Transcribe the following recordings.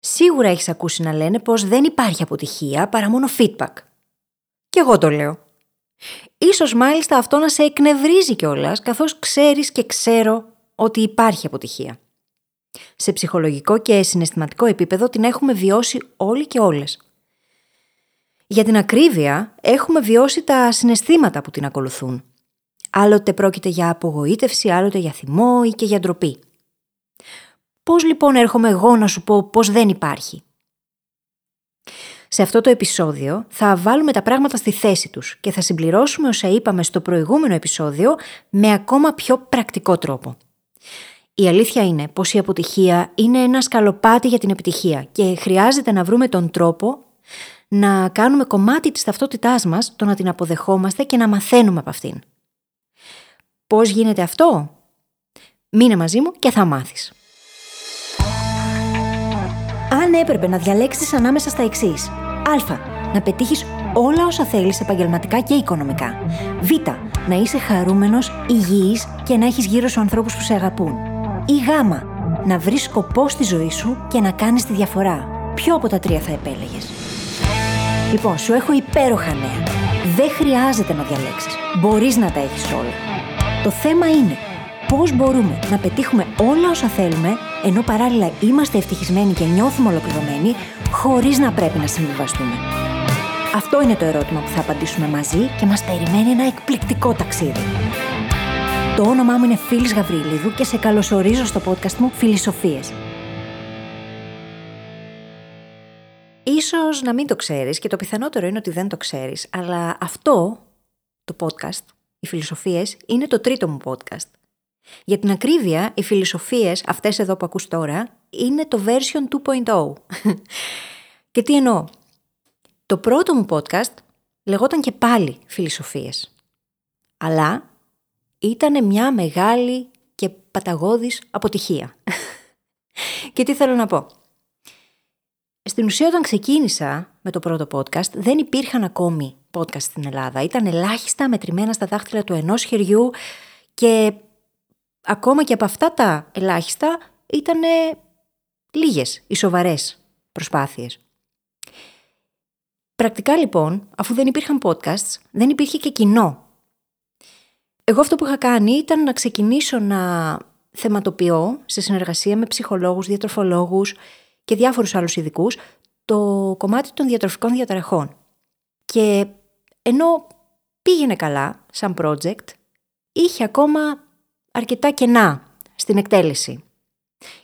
Σίγουρα έχεις ακούσει να λένε πως δεν υπάρχει αποτυχία παρά μόνο feedback. Και εγώ το λέω. Ίσως μάλιστα αυτό να σε εκνευρίζει κιόλας, καθώς ξέρεις και ξέρω ότι υπάρχει αποτυχία. Σε ψυχολογικό και συναισθηματικό επίπεδο την έχουμε βιώσει όλοι και όλες. Για την ακρίβεια, έχουμε βιώσει τα συναισθήματα που την ακολουθούν. Άλλοτε πρόκειται για απογοήτευση, άλλοτε για θυμό ή και για ντροπή. Πώς λοιπόν έρχομαι εγώ να σου πω πως δεν υπάρχει; Σε αυτό το επεισόδιο θα βάλουμε τα πράγματα στη θέση τους και θα συμπληρώσουμε όσα είπαμε στο προηγούμενο επεισόδιο με ακόμα πιο πρακτικό τρόπο. Η αλήθεια είναι πως η αποτυχία είναι ένα σκαλοπάτι για την επιτυχία και χρειάζεται να βρούμε τον τρόπο να κάνουμε κομμάτι της ταυτότητάς μας, το να την αποδεχόμαστε και να μαθαίνουμε από αυτήν. Πώς γίνεται αυτό; Μείνε μαζί μου και θα μάθεις. Αν έπρεπε να διαλέξεις ανάμεσα στα εξής. Α. Να πετύχεις όλα όσα θέλεις επαγγελματικά και οικονομικά. Β. Να είσαι χαρούμενος, υγιής και να έχεις γύρω σου ανθρώπους που σε αγαπούν. Ή Γ. Να βρεις σκοπό στη ζωή σου και να κάνεις τη διαφορά. Ποιο από τα τρία θα επέλεγες; Λοιπόν, σου έχω υπέροχα νέα. Δεν χρειάζεται να διαλέξεις. Μπορείς να τα έχεις όλα. Το θέμα είναι πώς μπορούμε να πετύχουμε όλα όσα θέλουμε, ενώ παράλληλα είμαστε ευτυχισμένοι και νιώθουμε ολοκληρωμένοι, χωρίς να πρέπει να συμβιβαστούμε. Αυτό είναι το ερώτημα που θα απαντήσουμε μαζί και μας περιμένει ένα εκπληκτικό ταξίδι. Το όνομά μου είναι Φίλης Γαβρίλιδου και σε καλωσορίζω στο podcast μου Φιλισοφίες. Ίσως να μην το ξέρεις και το πιθανότερο είναι ότι δεν το ξέρεις, αλλά αυτό το podcast, οι φιλοσοφίες, είναι το τρίτο μου podcast. Για την ακρίβεια, οι φιλοσοφίες, αυτές εδώ που ακούς τώρα, είναι το version 2.0. και τι εννοώ; Το πρώτο μου podcast λεγόταν και πάλι φιλοσοφίες. Αλλά ήταν μια μεγάλη και παταγώδης αποτυχία. και τι θέλω να πω; Στην ουσία όταν ξεκίνησα με το πρώτο podcast δεν υπήρχαν ακόμη podcast στην Ελλάδα. Ήταν ελάχιστα μετρημένα στα δάχτυλα του ενός χεριού και ακόμα και από αυτά τα ελάχιστα ήταν λίγες οι σοβαρές προσπάθειες. Πρακτικά λοιπόν, αφού δεν υπήρχαν podcasts, δεν υπήρχε και κοινό. Εγώ αυτό που είχα κάνει ήταν να ξεκινήσω να θεματοποιώ σε συνεργασία με ψυχολόγους, διατροφολόγους και διάφορους άλλους ειδικούς το κομμάτι των διατροφικών διαταραχών. Και ενώ πήγαινε καλά σαν project, είχε ακόμα αρκετά κενά στην εκτέλεση.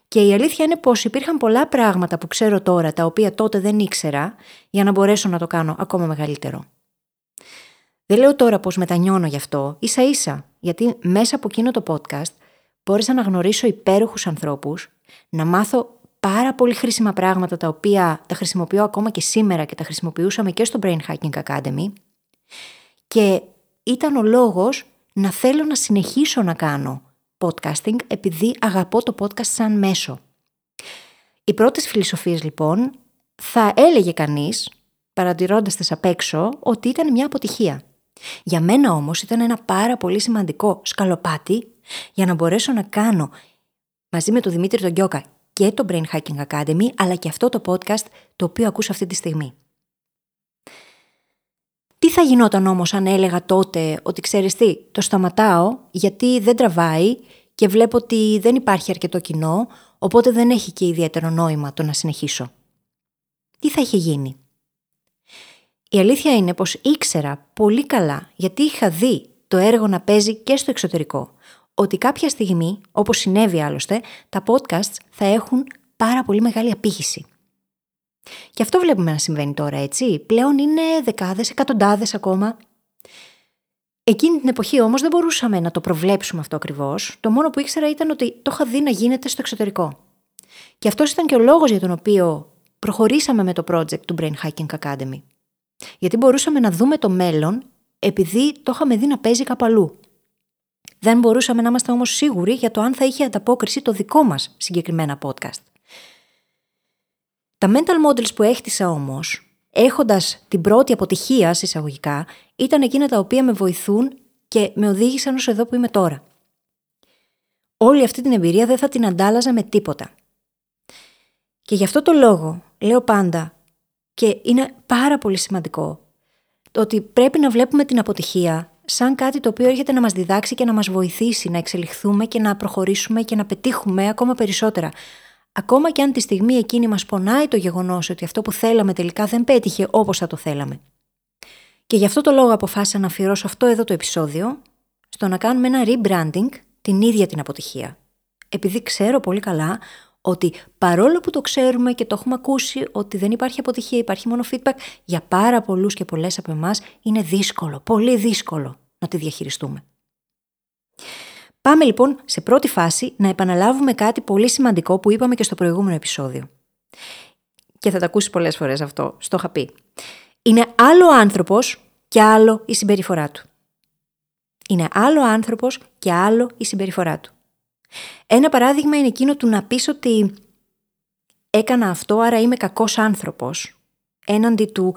Και η αλήθεια είναι πως υπήρχαν πολλά πράγματα που ξέρω τώρα, τα οποία τότε δεν ήξερα, για να μπορέσω να το κάνω ακόμα μεγαλύτερο. Δεν λέω τώρα πως μετανιώνω γι' αυτό, ίσα ίσα, γιατί μέσα από εκείνο το podcast μπόρεσα να γνωρίσω υπέροχους ανθρώπους, να μάθω πάρα πολύ χρήσιμα πράγματα τα οποία τα χρησιμοποιώ ακόμα και σήμερα και τα χρησιμοποιούσαμε και στο Brain Hacking Academy και ήταν ο λόγος να θέλω να συνεχίσω να κάνω podcasting επειδή αγαπώ το podcast σαν μέσο. Οι πρώτες φιλοσοφίες λοιπόν θα έλεγε κανείς, παρατηρώντας τις απ' έξω, ότι ήταν μια αποτυχία. Για μένα όμως ήταν ένα πάρα πολύ σημαντικό σκαλοπάτι για να μπορέσω να κάνω μαζί με τον Δημήτρη τον Γιώκα και το Brain Hacking Academy, αλλά και αυτό το podcast το οποίο ακούς αυτή τη στιγμή. Τι θα γινόταν όμως αν έλεγα τότε ότι ξέρεις τι, το σταματάω γιατί δεν τραβάει και βλέπω ότι δεν υπάρχει αρκετό κοινό, οπότε δεν έχει και ιδιαίτερο νόημα το να συνεχίσω. Τι θα είχε γίνει; Η αλήθεια είναι πως ήξερα πολύ καλά γιατί είχα δει το έργο να παίζει και στο εξωτερικό ότι κάποια στιγμή, όπως συνέβη άλλωστε, τα podcasts θα έχουν πάρα πολύ μεγάλη απήχηση. Και αυτό βλέπουμε να συμβαίνει τώρα, έτσι. Πλέον είναι δεκάδες, εκατοντάδες ακόμα. Εκείνη την εποχή όμως δεν μπορούσαμε να το προβλέψουμε αυτό ακριβώς. Το μόνο που ήξερα ήταν ότι το είχα δει να γίνεται στο εξωτερικό. Και αυτός ήταν και ο λόγος για τον οποίο προχωρήσαμε με το project του Brain Hacking Academy. Γιατί μπορούσαμε να δούμε το μέλλον επειδή το είχαμε δει να παίζει κάπου αλλού. Δεν μπορούσαμε να είμαστε όμως σίγουροι για το αν θα είχε ανταπόκριση το δικό μας συγκεκριμένα podcast. Τα mental models που έχτισα όμως, έχοντας την πρώτη αποτυχία συσσαγωγικά, ήταν εκείνα τα οποία με βοηθούν και με οδήγησαν ως εδώ που είμαι τώρα. Όλη αυτή την εμπειρία δεν θα την αντάλλαζα με τίποτα. Και γι' αυτό το λόγο λέω πάντα και είναι πάρα πολύ σημαντικό το ότι πρέπει να βλέπουμε την αποτυχία σαν κάτι το οποίο έρχεται να μας διδάξει και να μας βοηθήσει να εξελιχθούμε και να προχωρήσουμε και να πετύχουμε ακόμα περισσότερα. Ακόμα και αν τη στιγμή εκείνη μας πονάει το γεγονός ότι αυτό που θέλαμε τελικά δεν πέτυχε όπως θα το θέλαμε. Και γι' αυτό το λόγο αποφάσισα να αφιερώσω αυτό εδώ το επεισόδιο στο να κάνουμε ένα rebranding την ίδια την αποτυχία. Επειδή ξέρω πολύ καλά ότι παρόλο που το ξέρουμε και το έχουμε ακούσει ότι δεν υπάρχει αποτυχία, υπάρχει μόνο feedback, για πάρα πολλούς και πολλές από εμάς είναι δύσκολο, πολύ δύσκολο να τη διαχειριστούμε. Πάμε λοιπόν σε πρώτη φάση να επαναλάβουμε κάτι πολύ σημαντικό που είπαμε και στο προηγούμενο επεισόδιο. Και θα τα ακούσεις πολλές φορές αυτό, στο είχα πει. Είναι άλλο άνθρωπος και άλλο η συμπεριφορά του. Είναι άλλο άνθρωπος και άλλο η συμπεριφορά του. Ένα παράδειγμα είναι εκείνο του να πεις ότι έκανα αυτό, άρα είμαι κακός άνθρωπος, έναντι του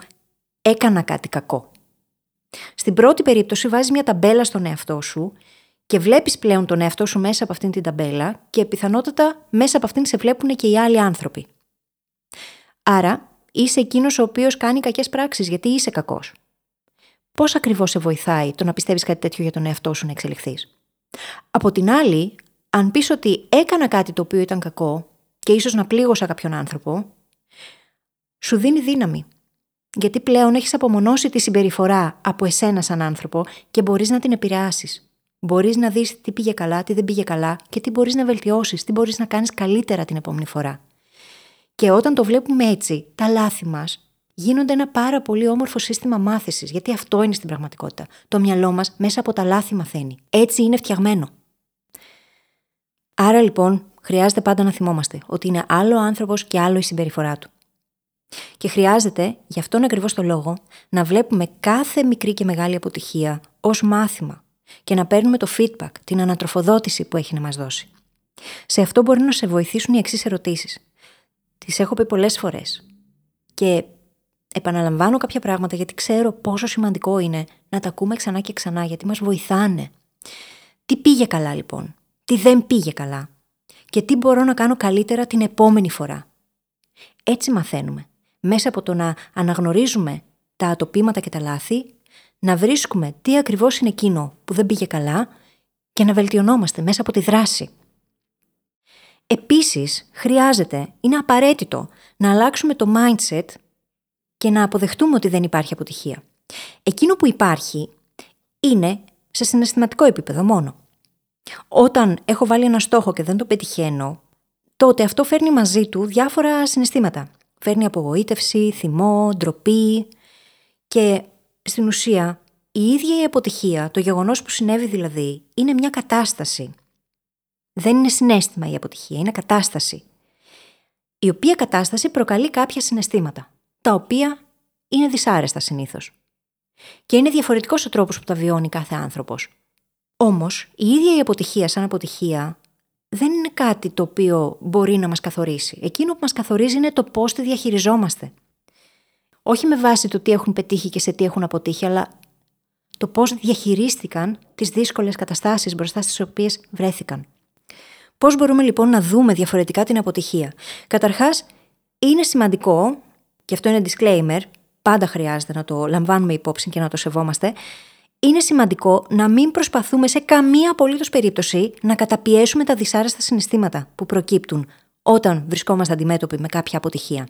έκανα κάτι κακό. Στην πρώτη περίπτωση βάζεις μια ταμπέλα στον εαυτό σου και βλέπεις πλέον τον εαυτό σου μέσα από αυτήν την ταμπέλα και πιθανότατα μέσα από αυτήν σε βλέπουν και οι άλλοι άνθρωποι. Άρα είσαι εκείνος ο οποίος κάνει κακές πράξεις γιατί είσαι κακός. Πώς ακριβώς σε βοηθάει το να πιστεύεις κάτι τέτοιο για τον εαυτό σου να εξελιχθείς; Από την άλλη, αν πεις ότι έκανα κάτι το οποίο ήταν κακό και ίσως να πλήγωσα κάποιον άνθρωπο, σου δίνει δύναμη. Γιατί πλέον έχεις απομονώσει τη συμπεριφορά από εσένα σαν άνθρωπο και μπορείς να την επηρεάσεις. Μπορείς να δεις τι πήγε καλά, τι δεν πήγε καλά και τι μπορείς να βελτιώσεις, τι μπορείς να κάνεις καλύτερα την επόμενη φορά. Και όταν το βλέπουμε έτσι, τα λάθη μας γίνονται ένα πάρα πολύ όμορφο σύστημα μάθησης, γιατί αυτό είναι στην πραγματικότητα. Το μυαλό μας μέσα από τα λάθη μαθαίνει. Έτσι είναι φτιαγμένο. Άρα λοιπόν χρειάζεται πάντα να θυμόμαστε ότι είναι άλλο ο άνθρωπος και άλλο η συμπεριφορά του. Και χρειάζεται, γι' αυτόν ακριβώς το λόγο, να βλέπουμε κάθε μικρή και μεγάλη αποτυχία ως μάθημα και να παίρνουμε το feedback, την ανατροφοδότηση που έχει να μας δώσει. Σε αυτό μπορεί να σε βοηθήσουν οι εξής ερωτήσεις. Τις έχω πει πολλές φορές. Και επαναλαμβάνω κάποια πράγματα γιατί ξέρω πόσο σημαντικό είναι να τα ακούμε ξανά και ξανά γιατί μας βοηθάνε. Τι πήγε καλά λοιπόν; Τι δεν πήγε καλά; Και τι μπορώ να κάνω καλύτερα την επόμενη φορά; Έτσι μαθαίνουμε. Μέσα από το να αναγνωρίζουμε τα ατοπήματα και τα λάθη, να βρίσκουμε τι ακριβώς είναι εκείνο που δεν πήγε καλά και να βελτιωνόμαστε μέσα από τη δράση. Επίσης, χρειάζεται, είναι απαραίτητο να αλλάξουμε το mindset και να αποδεχτούμε ότι δεν υπάρχει αποτυχία. Εκείνο που υπάρχει είναι σε συναισθηματικό επίπεδο μόνο. Όταν έχω βάλει ένα στόχο και δεν το πετυχαίνω, τότε αυτό φέρνει μαζί του διάφορα συναισθήματα. Φέρνει απογοήτευση, θυμό, ντροπή και στην ουσία η ίδια η αποτυχία, το γεγονός που συνέβη δηλαδή, είναι μια κατάσταση. Δεν είναι συνέστημα η αποτυχία, είναι κατάσταση. Η οποία κατάσταση προκαλεί κάποια συναισθήματα, τα οποία είναι δυσάρεστα συνήθως. Και είναι διαφορετικός ο τρόπος που τα βιώνει κάθε άνθρωπος. Όμως, η ίδια η αποτυχία σαν αποτυχία δεν είναι κάτι το οποίο μπορεί να μας καθορίσει. Εκείνο που μας καθορίζει είναι το πώς τη διαχειριζόμαστε. Όχι με βάση το τι έχουν πετύχει και σε τι έχουν αποτύχει, αλλά το πώς διαχειρίστηκαν τις δύσκολες καταστάσεις μπροστά στις οποίες βρέθηκαν. Πώς μπορούμε λοιπόν να δούμε διαφορετικά την αποτυχία. Καταρχάς, είναι σημαντικό, και αυτό είναι disclaimer, πάντα χρειάζεται να το λαμβάνουμε υπόψη και να το σεβόμαστε, είναι σημαντικό να μην προσπαθούμε σε καμία απολύτως περίπτωση να καταπιέσουμε τα δυσάρεστα συναισθήματα που προκύπτουν όταν βρισκόμαστε αντιμέτωποι με κάποια αποτυχία.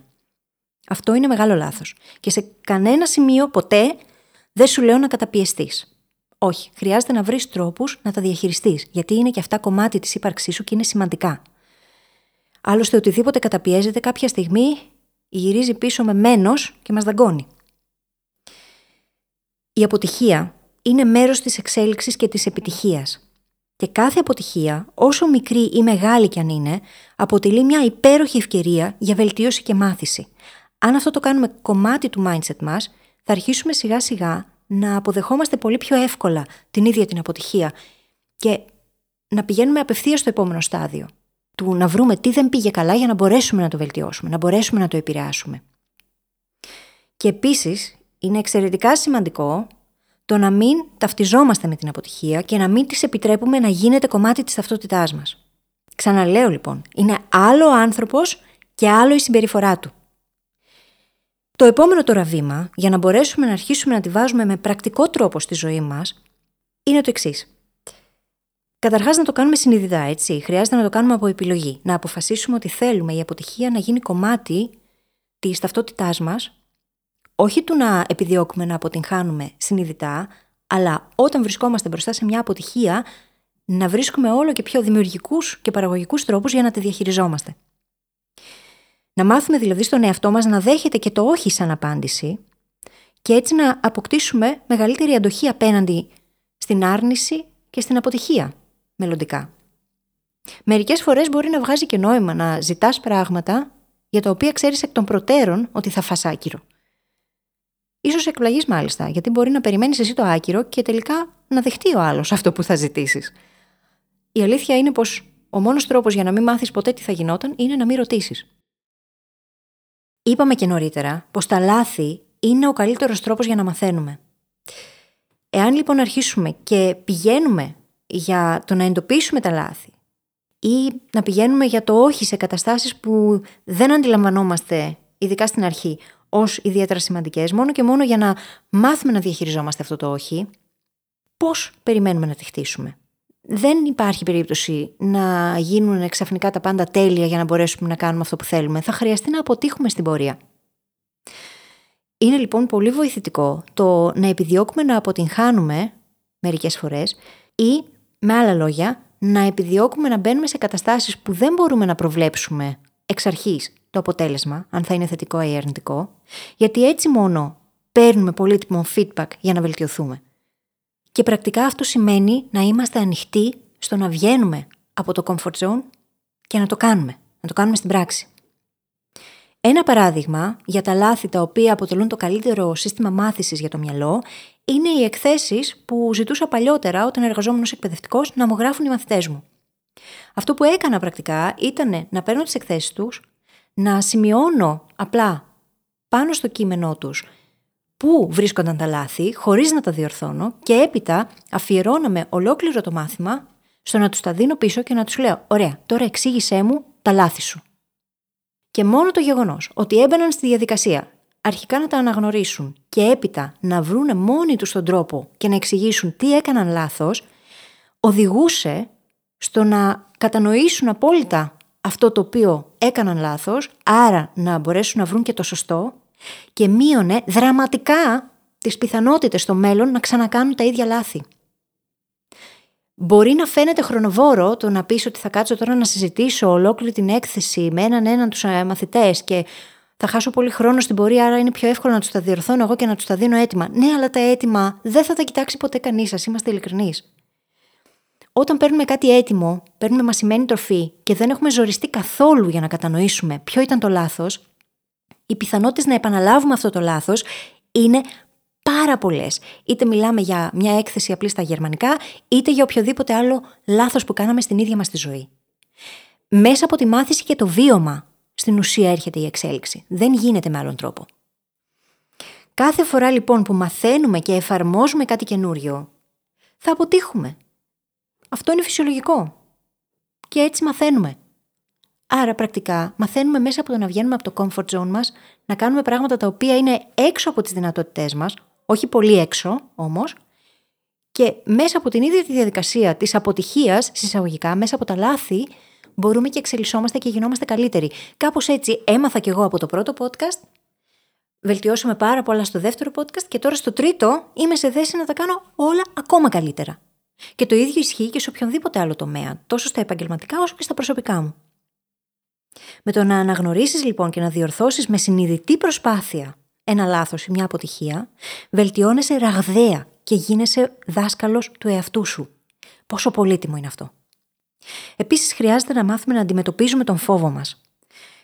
Αυτό είναι μεγάλο λάθος. Και σε κανένα σημείο ποτέ δεν σου λέω να καταπιεστείς. Όχι, χρειάζεται να βρεις τρόπους να τα διαχειριστείς, γιατί είναι και αυτά κομμάτι της ύπαρξής σου και είναι σημαντικά. Άλλωστε, οτιδήποτε καταπιέζεται κάποια στιγμή γυρίζει πίσω με μένος και μας δαγκώνει. Η αποτυχία είναι μέρος της εξέλιξης και της επιτυχίας. Και κάθε αποτυχία, όσο μικρή ή μεγάλη κι αν είναι, αποτελεί μια υπέροχη ευκαιρία για βελτίωση και μάθηση. Αν αυτό το κάνουμε κομμάτι του mindset μας, θα αρχίσουμε σιγά σιγά να αποδεχόμαστε πολύ πιο εύκολα την ίδια την αποτυχία και να πηγαίνουμε απευθείας στο επόμενο στάδιο. Του να βρούμε τι δεν πήγε καλά για να μπορέσουμε να το βελτιώσουμε, να μπορέσουμε να το επηρεάσουμε. Και επίσης είναι εξαιρετικά σημαντικό το να μην ταυτιζόμαστε με την αποτυχία και να μην της επιτρέπουμε να γίνεται κομμάτι της ταυτότητάς μας. Ξαναλέω λοιπόν, είναι άλλο ο άνθρωπος και άλλο η συμπεριφορά του. Το επόμενο τώρα βήμα, για να μπορέσουμε να αρχίσουμε να τη βάζουμε με πρακτικό τρόπο στη ζωή μας, είναι το εξής. Καταρχάς, να το κάνουμε συνειδητά, έτσι. Χρειάζεται να το κάνουμε από επιλογή. Να αποφασίσουμε ότι θέλουμε η αποτυχία να γίνει κομμάτι της ταυτότητάς μας, όχι του να επιδιώκουμε να αποτυγχάνουμε συνειδητά, αλλά όταν βρισκόμαστε μπροστά σε μια αποτυχία, να βρίσκουμε όλο και πιο δημιουργικούς και παραγωγικούς τρόπους για να τη διαχειριζόμαστε. Να μάθουμε δηλαδή στον εαυτό μας να δέχεται και το όχι σαν απάντηση και έτσι να αποκτήσουμε μεγαλύτερη αντοχή απέναντι στην άρνηση και στην αποτυχία μελλοντικά. Μερικές φορές μπορεί να βγάζει και νόημα να ζητάς πράγματα για τα οποία ξέρεις εκ των προτέρων ότι θα φας άκυρο. Ίσως εκπλαγείς μάλιστα, γιατί μπορεί να περιμένεις εσύ το άκυρο και τελικά να δεχτεί ο άλλος αυτό που θα ζητήσεις. Η αλήθεια είναι πως ο μόνος τρόπος για να μην μάθεις ποτέ τι θα γινόταν είναι να μην ρωτήσεις. Είπαμε και νωρίτερα πως τα λάθη είναι ο καλύτερος τρόπος για να μαθαίνουμε. Εάν λοιπόν αρχίσουμε και πηγαίνουμε για το να εντοπίσουμε τα λάθη ή να πηγαίνουμε για το όχι σε καταστάσεις που δεν αντιλαμβανόμαστε, ειδικά στην αρχή, ως ιδιαίτερα σημαντικές, μόνο και μόνο για να μάθουμε να διαχειριζόμαστε αυτό το όχι, πώς περιμένουμε να τη χτίσουμε; Δεν υπάρχει περίπτωση να γίνουν ξαφνικά τα πάντα τέλεια για να μπορέσουμε να κάνουμε αυτό που θέλουμε. Θα χρειαστεί να αποτύχουμε στην πορεία. Είναι λοιπόν πολύ βοηθητικό το να επιδιώκουμε να αποτυγχάνουμε μερικές φορές ή με άλλα λόγια να επιδιώκουμε να μπαίνουμε σε καταστάσεις που δεν μπορούμε να προβλέψουμε εξ αρχής το αποτέλεσμα, αν θα είναι θετικό ή αρνητικό, γιατί έτσι μόνο παίρνουμε πολύτιμο feedback για να βελτιωθούμε. Και πρακτικά αυτό σημαίνει να είμαστε ανοιχτοί στο να βγαίνουμε από το comfort zone και να το κάνουμε, να το κάνουμε στην πράξη. Ένα παράδειγμα για τα λάθη τα οποία αποτελούν το καλύτερο σύστημα μάθησης για το μυαλό είναι οι εκθέσεις που ζητούσα παλιότερα όταν εργαζόμουν ως εκπαιδευτικός να μου γράφουν οι μαθητές μου. Αυτό που έκανα πρακτικά ήταν να παίρνω τις εκθέσεις τους, να σημειώνω απλά πάνω στο κείμενό τους πού βρίσκονταν τα λάθη, χωρίς να τα διορθώνω, και έπειτα αφιερώναμε ολόκληρο το μάθημα στο να τους τα δίνω πίσω και να τους λέω: Ωραία, τώρα εξήγησέ μου τα λάθη σου. Και μόνο το γεγονός ότι έμπαιναν στη διαδικασία αρχικά να τα αναγνωρίσουν και έπειτα να βρούνε μόνοι τους τον τρόπο και να εξηγήσουν τι έκαναν λάθος, οδηγούσε στο να κατανοήσουν απόλυτα αυτό το οποίο έκαναν λάθος, άρα να μπορέσουν να βρουν και το σωστό και μείωνε δραματικά τις πιθανότητες στο μέλλον να ξανακάνουν τα ίδια λάθη. Μπορεί να φαίνεται χρονοβόρο το να πεις ότι θα κάτσω τώρα να συζητήσω ολόκληρη την έκθεση με έναν έναν τους ε, μαθητές και θα χάσω πολύ χρόνο στην πορεία, άρα είναι πιο εύκολο να τους τα διορθώνω εγώ και να τους τα δίνω έτοιμα. Ναι, αλλά τα έτοιμα δεν θα τα κοιτάξει ποτέ κανείς σας, είμαστε ειλικρινείς. Όταν παίρνουμε κάτι έτοιμο, παίρνουμε μασημένη τροφή και δεν έχουμε ζοριστεί καθόλου για να κατανοήσουμε ποιο ήταν το λάθος, οι πιθανότητες να επαναλάβουμε αυτό το λάθος είναι πάρα πολλές. Είτε μιλάμε για μια έκθεση απλή στα γερμανικά, είτε για οποιοδήποτε άλλο λάθος που κάναμε στην ίδια μας τη ζωή. Μέσα από τη μάθηση και το βίωμα, στην ουσία έρχεται η εξέλιξη. Δεν γίνεται με άλλον τρόπο. Κάθε φορά λοιπόν που μαθαίνουμε και εφαρμόζουμε κάτι καινούριο, θα αποτύχουμε. Αυτό είναι φυσιολογικό. Και έτσι μαθαίνουμε. Άρα, πρακτικά, μαθαίνουμε μέσα από το να βγαίνουμε από το comfort zone μας να κάνουμε πράγματα τα οποία είναι έξω από τις δυνατότητές μας, όχι πολύ έξω όμως, και μέσα από την ίδια τη διαδικασία της αποτυχίας, συσσαγωγικά, μέσα από τα λάθη, μπορούμε και εξελισσόμαστε και γινόμαστε καλύτεροι. Κάπως έτσι έμαθα κι εγώ από το πρώτο podcast. Βελτιώσαμε πάρα πολλά στο δεύτερο podcast και τώρα στο τρίτο είμαι σε θέση να τα κάνω όλα ακόμα καλύτερα. Και το ίδιο ισχύει και σε οποιονδήποτε άλλο τομέα, τόσο στα επαγγελματικά όσο και στα προσωπικά μου. Με το να αναγνωρίσεις λοιπόν και να διορθώσεις με συνειδητή προσπάθεια ένα λάθος ή μια αποτυχία, βελτιώνεσαι ραγδαία και γίνεσαι δάσκαλος του εαυτού σου. Πόσο πολύτιμο είναι αυτό. Επίσης χρειάζεται να μάθουμε να αντιμετωπίζουμε τον φόβο μας.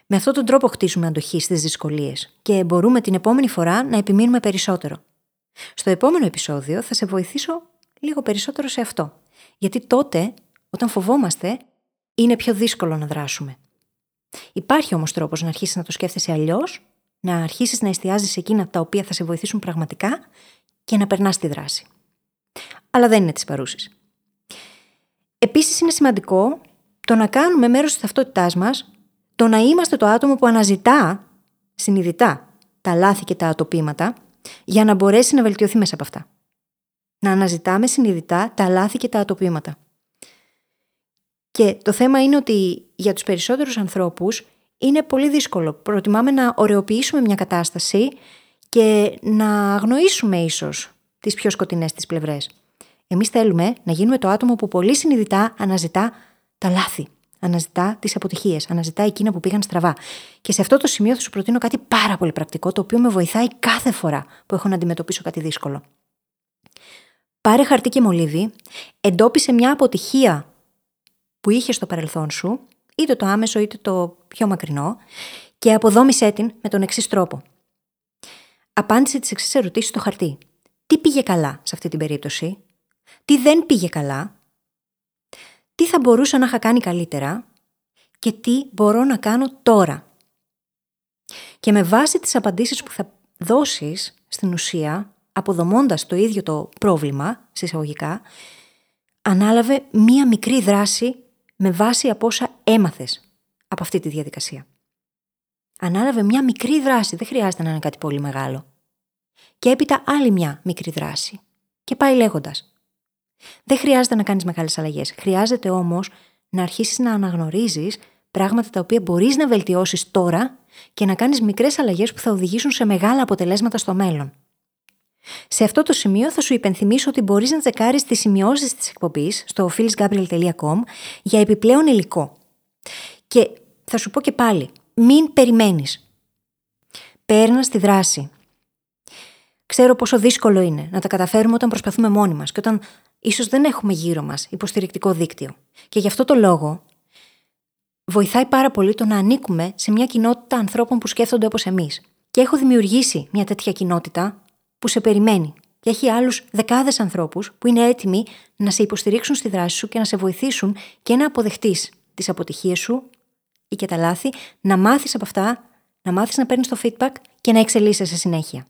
Με αυτόν τον τρόπο χτίζουμε αντοχή στις δυσκολίες και μπορούμε την επόμενη φορά να επιμείνουμε περισσότερο. Στο επόμενο επεισόδιο θα σε βοηθήσω λίγο περισσότερο σε αυτό. Γιατί τότε, όταν φοβόμαστε, είναι πιο δύσκολο να δράσουμε. Υπάρχει όμως τρόπος να αρχίσεις να το σκέφτεσαι αλλιώς, να αρχίσεις να εστιάζεις σε εκείνα τα οποία θα σε βοηθήσουν πραγματικά και να περνάς τη δράση. Αλλά δεν είναι της παρούσης. Επίσης, είναι σημαντικό το να κάνουμε μέρος της ταυτότητάς μας το να είμαστε το άτομο που αναζητά συνειδητά τα λάθη και τα ατοπήματα για να μπορέσει να βελτιωθεί μέσα από αυτά. Να αναζητάμε συνειδητά τα λάθη και τα ατοπήματα. Και το θέμα είναι ότι για τους περισσότερους ανθρώπους είναι πολύ δύσκολο. Προτιμάμε να ωρεοποιήσουμε μια κατάσταση και να αγνοήσουμε ίσως τις πιο σκοτεινές της πλευρές. Εμείς θέλουμε να γίνουμε το άτομο που πολύ συνειδητά αναζητά τα λάθη. Αναζητά τις αποτυχίες, αναζητά εκείνα που πήγαν στραβά. Και σε αυτό το σημείο θα σου προτείνω κάτι πάρα πολύ πρακτικό, το οποίο με βοηθάει κάθε φορά που έχω να αντιμετωπίσω κάτι δύσκολο. Πάρε χαρτί και μολύβι, εντόπισε μια αποτυχία που είχε στο παρελθόν σου, είτε το άμεσο είτε το πιο μακρινό, και αποδόμησέ την με τον εξής τρόπο. Απάντησε τις εξής ερωτήσεις στο χαρτί. Τι πήγε καλά σε αυτή την περίπτωση, τι δεν πήγε καλά, τι θα μπορούσα να είχα κάνει καλύτερα; Και τι μπορώ να κάνω τώρα; Και με βάση τις απαντήσεις που θα δώσεις στην ουσία, αποδομώντας το ίδιο το πρόβλημα, συσσαγωγικά, ανάλαβε μία μικρή δράση με βάση από όσα έμαθες από αυτή τη διαδικασία. Ανάλαβε μία μικρή δράση, δεν χρειάζεται να είναι κάτι πολύ μεγάλο. Και έπειτα άλλη μια μικρή δράση. Και πάει λέγοντας. Δεν χρειάζεται να κάνεις μεγάλες αλλαγές. Χρειάζεται όμως να αρχίσεις να αναγνωρίζεις πράγματα τα οποία μπορείς να βελτιώσεις τώρα και να κάνεις μικρές αλλαγές που θα οδηγήσουν σε μεγάλα αποτελέσματα στο μέλλον. Σε αυτό το σημείο θα σου υπενθυμίσω ότι μπορείς να τσεκάρει τις σημειώσεις της εκπομπής στο phyllisgabriel.com για επιπλέον υλικό. Και θα σου πω και πάλι, μην περιμένεις. Παίρνας τη δράση. Ξέρω πόσο δύσκολο είναι να τα καταφέρουμε όταν προσπαθούμε μόνοι μας και όταν ίσως δεν έχουμε γύρω μας υποστηρικτικό δίκτυο. Και γι' αυτό το λόγο βοηθάει πάρα πολύ το να ανήκουμε σε μια κοινότητα ανθρώπων που σκέφτονται όπως εμείς. Και έχω δημιουργήσει μια τέτοια κοινότητα που σε περιμένει. Και έχει άλλους δεκάδες ανθρώπους που είναι έτοιμοι να σε υποστηρίξουν στη δράση σου και να σε βοηθήσουν και να αποδεχτείς τις αποτυχίες σου ή και τα λάθη, να μάθεις από αυτά, να μάθεις να παίρνεις το feedback και να εξελίσσεσαι συνέχεια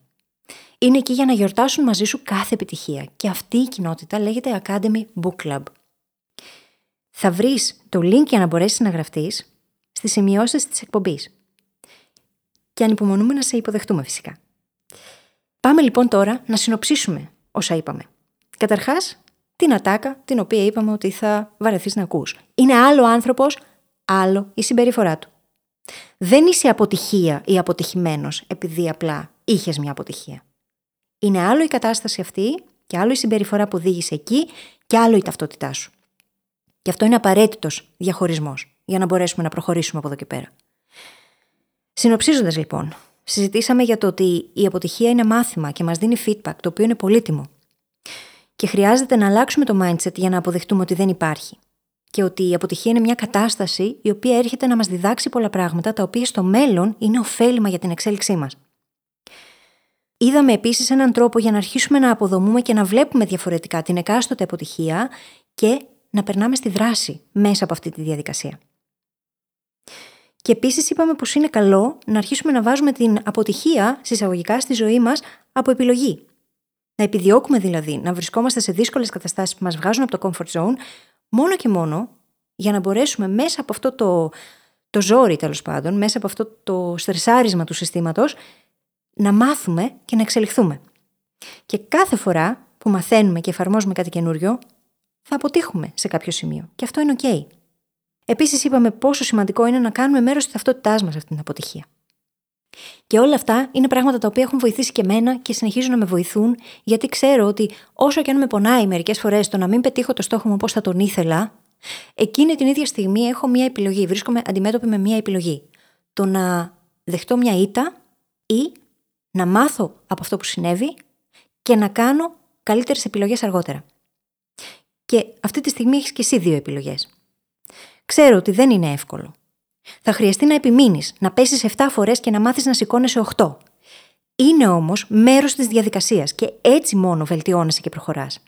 είναι εκεί για να γιορτάσουν μαζί σου κάθε επιτυχία. Και αυτή η κοινότητα λέγεται Academy Book Club. Θα βρεις το link για να μπορέσεις να γραφτείς στις σημειώσεις της εκπομπής. Και ανυπομονούμε να σε υποδεχτούμε φυσικά. Πάμε λοιπόν τώρα να συνοψίσουμε όσα είπαμε. Καταρχάς, την ατάκα την οποία είπαμε ότι θα βαρεθείς να ακούς. Είναι άλλο άνθρωπος, άλλο η συμπεριφορά του. Δεν είσαι αποτυχία ή αποτυχημένος επειδή απλά είχες μια αποτυχία. Είναι άλλο η κατάσταση αυτή και άλλο η συμπεριφορά που οδήγησε εκεί και άλλο η ταυτότητά σου. Και αυτό είναι απαραίτητος διαχωρισμός για να μπορέσουμε να προχωρήσουμε από εδώ και πέρα. Συνοψίζοντας λοιπόν, συζητήσαμε για το ότι η αποτυχία είναι μάθημα και μας δίνει feedback, το οποίο είναι πολύτιμο. Και χρειάζεται να αλλάξουμε το mindset για να αποδεχτούμε ότι δεν υπάρχει. Και ότι η αποτυχία είναι μια κατάσταση η οποία έρχεται να μας διδάξει πολλά πράγματα τα οποία στο μέλλον είναι ωφέλιμα για την εξέλιξή μας. Είδαμε επίσης έναν τρόπο για να αρχίσουμε να αποδομούμε και να βλέπουμε διαφορετικά την εκάστοτε αποτυχία και να περνάμε στη δράση μέσα από αυτή τη διαδικασία. Και επίσης είπαμε πως είναι καλό να αρχίσουμε να βάζουμε την αποτυχία συσσαγωγικά στη ζωή μας από επιλογή. Να επιδιώκουμε δηλαδή να βρισκόμαστε σε δύσκολες καταστάσεις που μας βγάζουν από το comfort zone, μόνο και μόνο για να μπορέσουμε μέσα από αυτό το, το ζόρι τέλος πάντων, μέσα από αυτό το στρεσάρισμα του συστήματος, να μάθουμε και να εξελιχθούμε. Και κάθε φορά που μαθαίνουμε και εφαρμόζουμε κάτι καινούριο, θα αποτύχουμε σε κάποιο σημείο. Και αυτό είναι OK. Επίσης, είπαμε πόσο σημαντικό είναι να κάνουμε μέρος της ταυτότητάς μας αυτή την αποτυχία. Και όλα αυτά είναι πράγματα τα οποία έχουν βοηθήσει και εμένα και συνεχίζουν να με βοηθούν, γιατί ξέρω ότι όσο και αν με πονάει μερικές φορές το να μην πετύχω το στόχο μου όπως θα τον ήθελα, εκείνη την ίδια στιγμή έχω μία επιλογή. Βρίσκομαι αντιμέτωπη με μία επιλογή. Το να δεχτώ μια ήττα ή να μάθω από αυτό που συνέβη και να κάνω καλύτερες επιλογές αργότερα. Και αυτή τη στιγμή έχεις και εσύ δύο επιλογές. Ξέρω ότι δεν είναι εύκολο. Θα χρειαστεί να επιμείνεις, να πέσεις 7 φορές και να μάθεις να σηκώνεσαι 8. Είναι όμως μέρος της διαδικασίας και έτσι μόνο βελτιώνεσαι και προχωράς.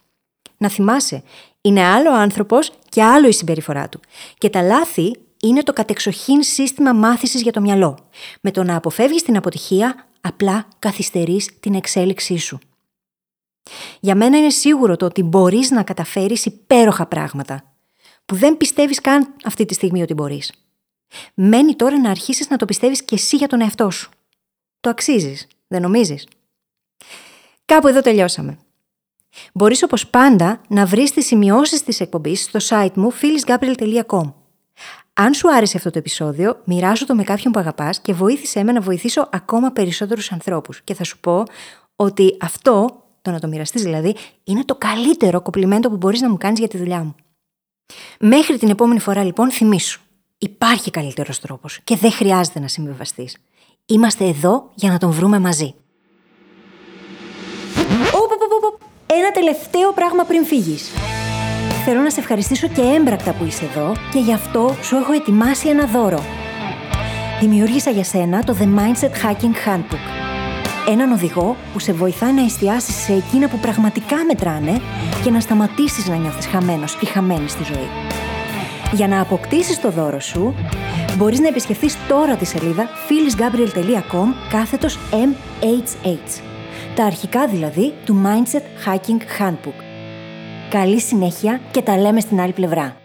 Να θυμάσαι, είναι άλλο ο άνθρωπος και άλλο η συμπεριφορά του. Και τα λάθη είναι το κατεξοχήν σύστημα μάθησης για το μυαλό. Με το να αποφεύγεις την αποτυχία, απλά καθυστερείς την εξέλιξή σου. Για μένα είναι σίγουρο το ότι μπορείς να καταφέρεις υπέροχα πράγματα, που δεν πιστεύεις καν αυτή τη στιγμή ότι μπορείς. Μένει τώρα να αρχίσεις να το πιστεύεις και εσύ για τον εαυτό σου. Το αξίζεις, δεν νομίζεις; Κάπου εδώ τελειώσαμε. Μπορείς όπως πάντα να βρεις τις σημειώσεις της εκπομπής στο site μου phyllisgabriel.com αν σου άρεσε αυτό το επεισόδιο, μοιράσου το με κάποιον που αγαπάς και βοήθησέ με να βοηθήσω ακόμα περισσότερους ανθρώπους. Και θα σου πω ότι αυτό, το να το μοιραστείς δηλαδή, είναι το καλύτερο κοπλιμέντο που μπορείς να μου κάνεις για τη δουλειά μου. Μέχρι την επόμενη φορά λοιπόν θυμήσου. Υπάρχει καλύτερος τρόπος και δεν χρειάζεται να συμβιβαστείς. Είμαστε εδώ για να τον βρούμε μαζί. Ένα τελευταίο πράγμα πριν φύγεις. Θέλω να σε ευχαριστήσω και έμπρακτα που είσαι εδώ και γι' αυτό σου έχω ετοιμάσει ένα δώρο. Δημιούργησα για σένα το The Mindset Hacking Handbook. Έναν οδηγό που σε βοηθάει να εστιάσεις σε εκείνα που πραγματικά μετράνε και να σταματήσεις να νιώθεις χαμένος ή χαμένη στη ζωή. Για να αποκτήσεις το δώρο σου, μπορείς να επισκεφθείς τώρα τη σελίδα phyllisgabriel.com κάθετος MHH. Τα αρχικά δηλαδή του Mindset Hacking Handbook. Καλή συνέχεια και τα λέμε στην άλλη πλευρά.